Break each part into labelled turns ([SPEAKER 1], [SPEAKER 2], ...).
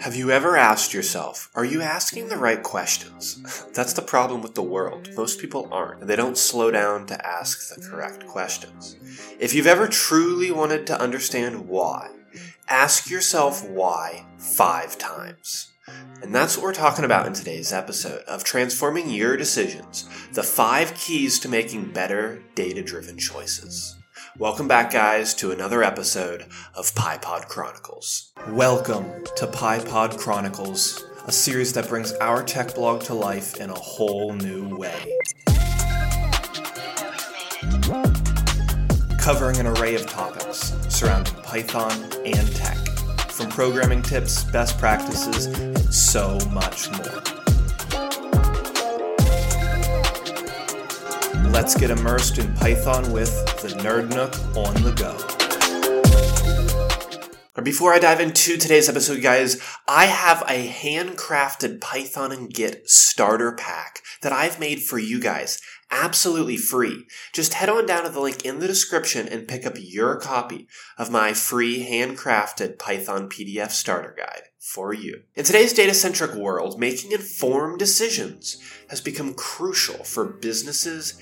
[SPEAKER 1] Have you ever asked yourself, are you asking the right questions? That's the problem with the world. Most people aren't. They don't slow down to ask the correct questions. If you've ever truly wanted to understand why, ask yourself why five times. And that's what we're talking about in today's episode of Transforming Your Decisions the five keys to making better data driven choices. Welcome back, guys, to another episode of PyPod Chronicles. Welcome to PyPod Chronicles, a series that brings our tech blog to life in a whole new way. Covering an array of topics surrounding Python and tech, from programming tips, best practices, and so much more. Let's get immersed in Python with the Nerd Nook on the go. Before I dive into today's episode, guys, I have a handcrafted Python and Git starter pack that I've made for you guys absolutely free. Just head on down to the link in the description and pick up your copy of my free handcrafted Python PDF starter guide for you. In today's data centric world, making informed decisions has become crucial for businesses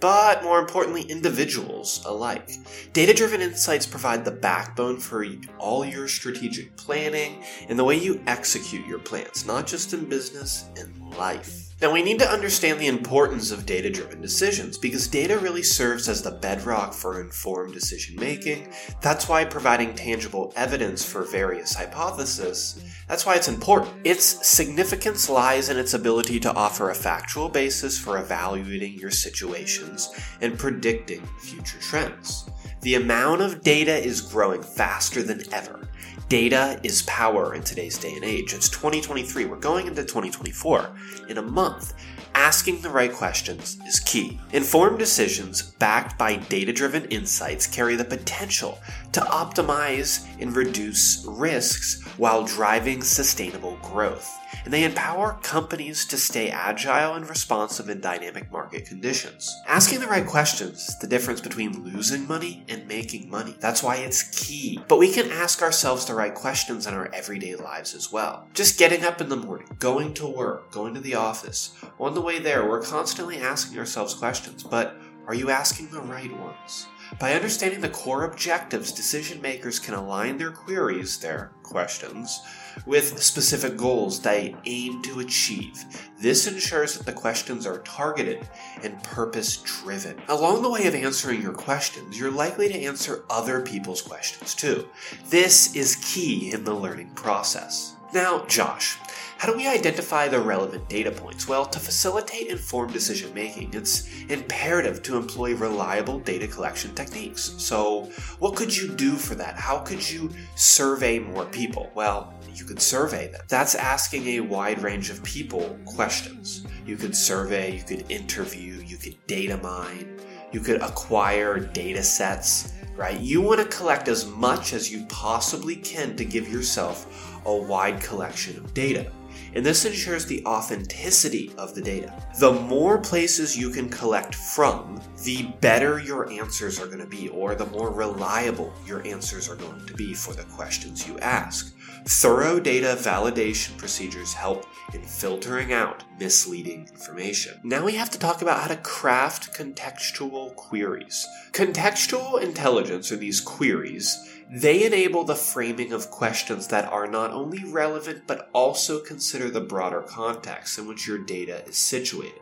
[SPEAKER 1] but more importantly, individuals alike. Data driven insights provide the backbone for all your strategic planning and the way you execute your plans, not just in business, in life. Now, we need to understand the importance of data driven decisions because data really serves as the bedrock for informed decision making. That's why providing tangible evidence for various hypotheses, that's why it's important. Its significance lies in its ability to offer a factual basis for evaluating your situations and predicting future trends. The amount of data is growing faster than ever Data is power in today's day and age. It's 2023. We're going into 2024. In a month, asking the right questions is key. Informed decisions backed by data driven insights carry the potential to optimize and reduce risks while driving sustainable growth and they empower companies to stay agile and responsive in dynamic market conditions. Asking the right questions is the difference between losing money and making money. That's why it's key. But we can ask ourselves the right questions in our everyday lives as well. Just getting up in the morning, going to work, going to the office. On the way there, we're constantly asking ourselves questions, but are you asking the right ones? By understanding the core objectives, decision makers can align their queries, their questions, with specific goals they aim to achieve. This ensures that the questions are targeted and purpose driven. Along the way of answering your questions, you're likely to answer other people's questions too. This is key in the learning process. Now, Josh, how do we identify the relevant data points? Well, to facilitate informed decision making, it's imperative to employ reliable data collection techniques. So, what could you do for that? How could you survey more people? Well, you could survey them. That's asking a wide range of people questions. You could survey, you could interview, you could data mine, you could acquire data sets, right? You want to collect as much as you possibly can to give yourself a wide collection of data and this ensures the authenticity of the data. The more places you can collect from, the better your answers are going to be, or the more reliable your answers are going to be for the questions you ask. Thorough data validation procedures help in filtering out misleading information. Now we have to talk about how to craft contextual queries. Contextual intelligence, or these queries, they enable the framing of questions that are not only relevant but also consider the broader context in which your data is situated.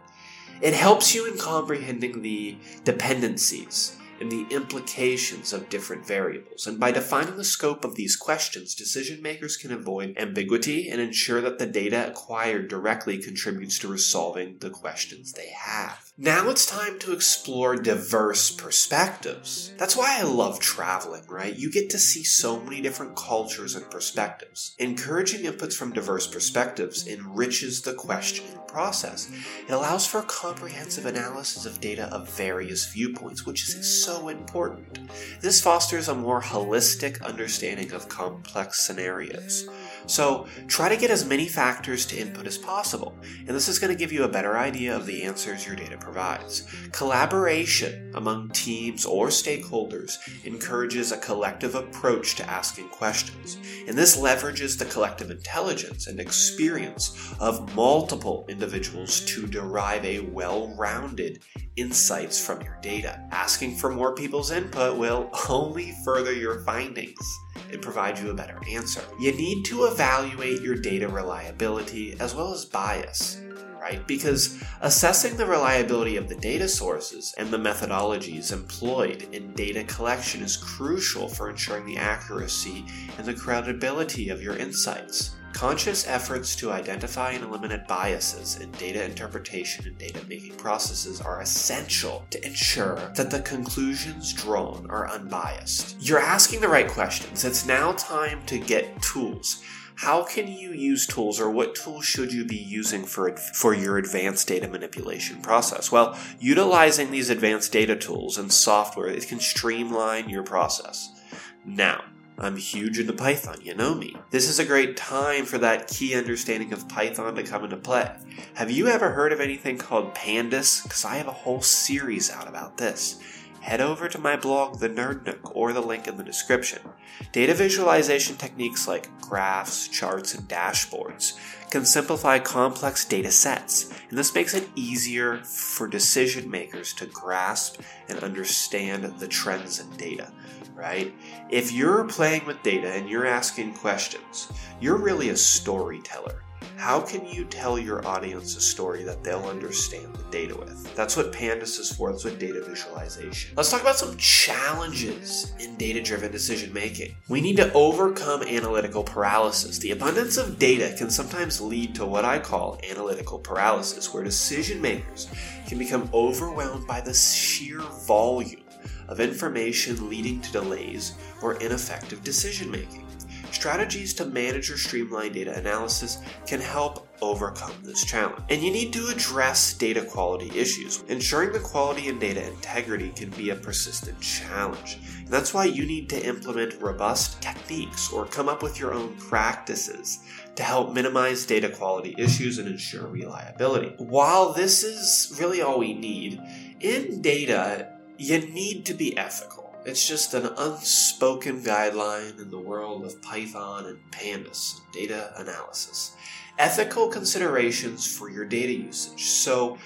[SPEAKER 1] It helps you in comprehending the dependencies and the implications of different variables. And by defining the scope of these questions, decision makers can avoid ambiguity and ensure that the data acquired directly contributes to resolving the questions they have. Now it's time to explore diverse perspectives. That's why I love traveling, right? You get to see so many different cultures and perspectives. Encouraging inputs from diverse perspectives enriches the questioning process. It allows for a comprehensive analysis of data of various viewpoints, which is so important. This fosters a more holistic understanding of complex scenarios. So try to get as many factors to input as possible, and this is going to give you a better idea of the answers your data provides. Collaboration among teams or stakeholders encourages a collective approach to asking questions, and this leverages the collective intelligence and experience of multiple individuals to derive a well rounded insights from your data. Asking for more people's input will only further your findings and provide you a better answer. You need to evaluate your data reliability as well as bias. Right? Because assessing the reliability of the data sources and the methodologies employed in data collection is crucial for ensuring the accuracy and the credibility of your insights. Conscious efforts to identify and eliminate biases in data interpretation and data making processes are essential to ensure that the conclusions drawn are unbiased. You're asking the right questions. It's now time to get tools. How can you use tools or what tools should you be using for, for your advanced data manipulation process? Well, utilizing these advanced data tools and software, it can streamline your process. Now, I'm huge into Python, you know me. This is a great time for that key understanding of Python to come into play. Have you ever heard of anything called Pandas? Because I have a whole series out about this. Head over to my blog, The Nerd Nook, or the link in the description. Data visualization techniques like graphs, charts, and dashboards can simplify complex data sets, and this makes it easier for decision makers to grasp and understand the trends in data right? If you're playing with data and you're asking questions, you're really a storyteller. How can you tell your audience a story that they'll understand the data with? That's what Pandas is for. That's what data visualization. Let's talk about some challenges in data driven decision making. We need to overcome analytical paralysis. The abundance of data can sometimes lead to what I call analytical paralysis, where decision makers can become overwhelmed by the sheer volume of information leading to delays or ineffective decision making. Strategies to manage or streamline data analysis can help overcome this challenge. And you need to address data quality issues. Ensuring the quality and data integrity can be a persistent challenge. And that's why you need to implement robust techniques or come up with your own practices to help minimize data quality issues and ensure reliability. While this is really all we need, in data, you need to be ethical. It's just an unspoken guideline in the world of Python and Pandas and data analysis. Ethical considerations for your data usage. So,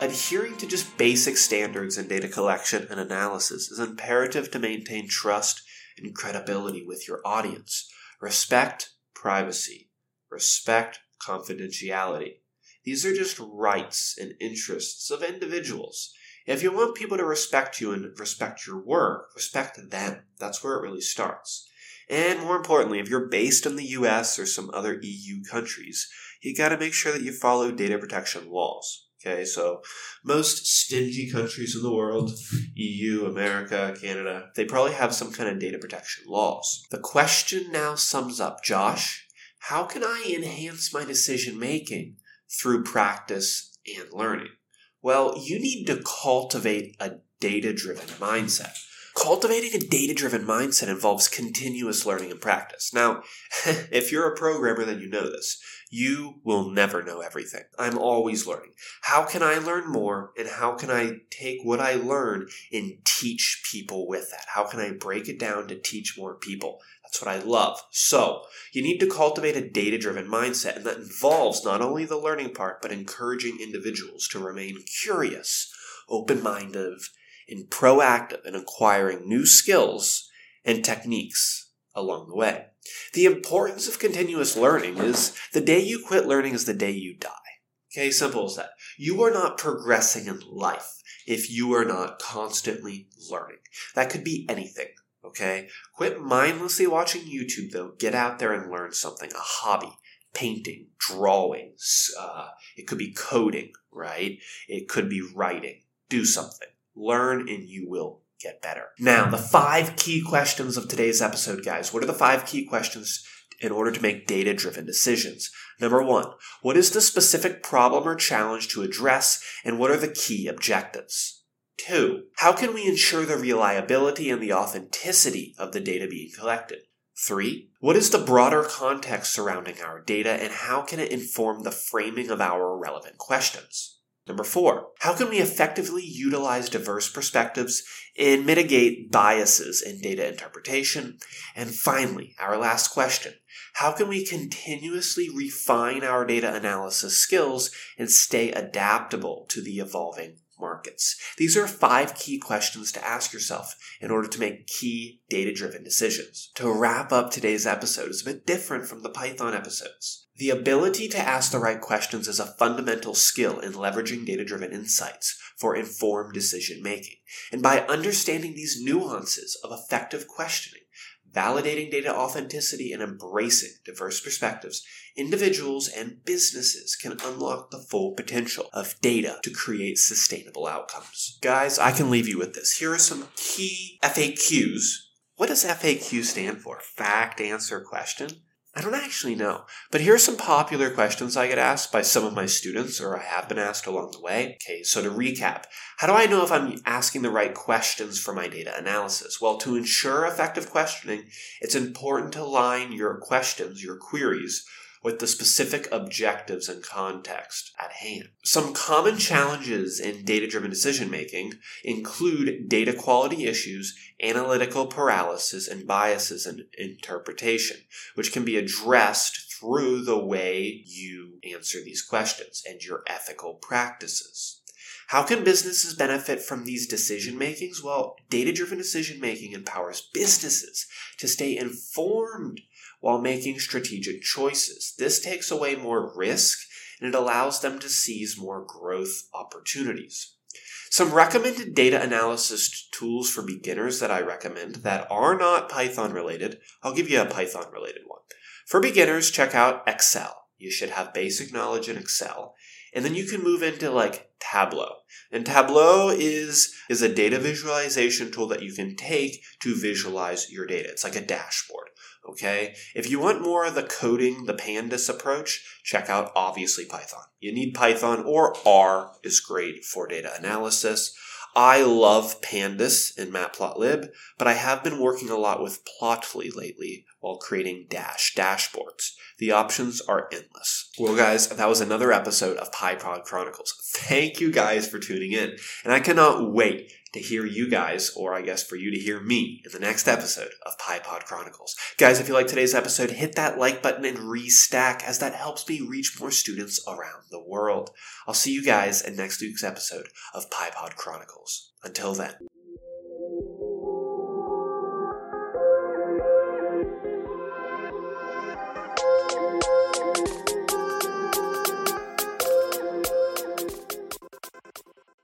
[SPEAKER 1] adhering to just basic standards in data collection and analysis is imperative to maintain trust and credibility with your audience. Respect privacy, respect confidentiality. These are just rights and interests of individuals if you want people to respect you and respect your work, respect them. That's where it really starts. And more importantly, if you're based in the US or some other EU countries, you got to make sure that you follow data protection laws. Okay, so most stingy countries in the world, EU, America, Canada, they probably have some kind of data protection laws. The question now sums up Josh, how can I enhance my decision making through practice and learning? Well, you need to cultivate a data driven mindset. Cultivating a data driven mindset involves continuous learning and practice. Now, if you're a programmer, then you know this. You will never know everything. I'm always learning. How can I learn more? And how can I take what I learn and teach people with that? How can I break it down to teach more people? That's what I love. So, you need to cultivate a data driven mindset, and that involves not only the learning part, but encouraging individuals to remain curious, open minded, and proactive in acquiring new skills and techniques along the way. The importance of continuous learning is the day you quit learning is the day you die. Okay, simple as that. You are not progressing in life if you are not constantly learning. That could be anything. Okay? Quit mindlessly watching YouTube though. Get out there and learn something. A hobby. Painting, drawing. Uh, it could be coding, right? It could be writing. Do something. Learn and you will get better. Now, the five key questions of today's episode, guys. What are the five key questions in order to make data driven decisions? Number one, what is the specific problem or challenge to address and what are the key objectives? Two, how can we ensure the reliability and the authenticity of the data being collected? Three, what is the broader context surrounding our data and how can it inform the framing of our relevant questions? Number four, how can we effectively utilize diverse perspectives and mitigate biases in data interpretation? And finally, our last question, how can we continuously refine our data analysis skills and stay adaptable to the evolving markets? These are five key questions to ask yourself in order to make key data driven decisions. To wrap up today's episode is a bit different from the Python episodes. The ability to ask the right questions is a fundamental skill in leveraging data driven insights for informed decision making. And by understanding these nuances of effective questioning, validating data authenticity and embracing diverse perspectives, individuals and businesses can unlock the full potential of data to create sustainable outcomes. Guys, I can leave you with this. Here are some key FAQs. What does FAQ stand for? Fact, answer, question? I don't actually know. But here are some popular questions I get asked by some of my students, or I have been asked along the way. Okay, so to recap, how do I know if I'm asking the right questions for my data analysis? Well, to ensure effective questioning, it's important to align your questions, your queries, with the specific objectives and context at hand. Some common challenges in data driven decision making include data quality issues, analytical paralysis, and biases in interpretation, which can be addressed through the way you answer these questions and your ethical practices. How can businesses benefit from these decision makings? Well, data driven decision making empowers businesses to stay informed while making strategic choices. This takes away more risk and it allows them to seize more growth opportunities. Some recommended data analysis tools for beginners that I recommend that are not Python related. I'll give you a Python related one. For beginners, check out Excel. You should have basic knowledge in Excel. And then you can move into like Tableau. And Tableau is, is a data visualization tool that you can take to visualize your data. It's like a dashboard. Okay. If you want more of the coding, the pandas approach, check out obviously Python. You need Python or R is great for data analysis. I love pandas in matplotlib, but I have been working a lot with plotly lately while creating dash dashboards. The options are endless. Well, guys, that was another episode of PyPod Chronicles. Thank you guys for tuning in, and I cannot wait to hear you guys, or I guess for you to hear me in the next episode of PyPod Chronicles. Guys, if you like today's episode, hit that like button and restack as that helps me reach more students around the world. I'll see you guys in next week's episode of PyPod Chronicles. Until then.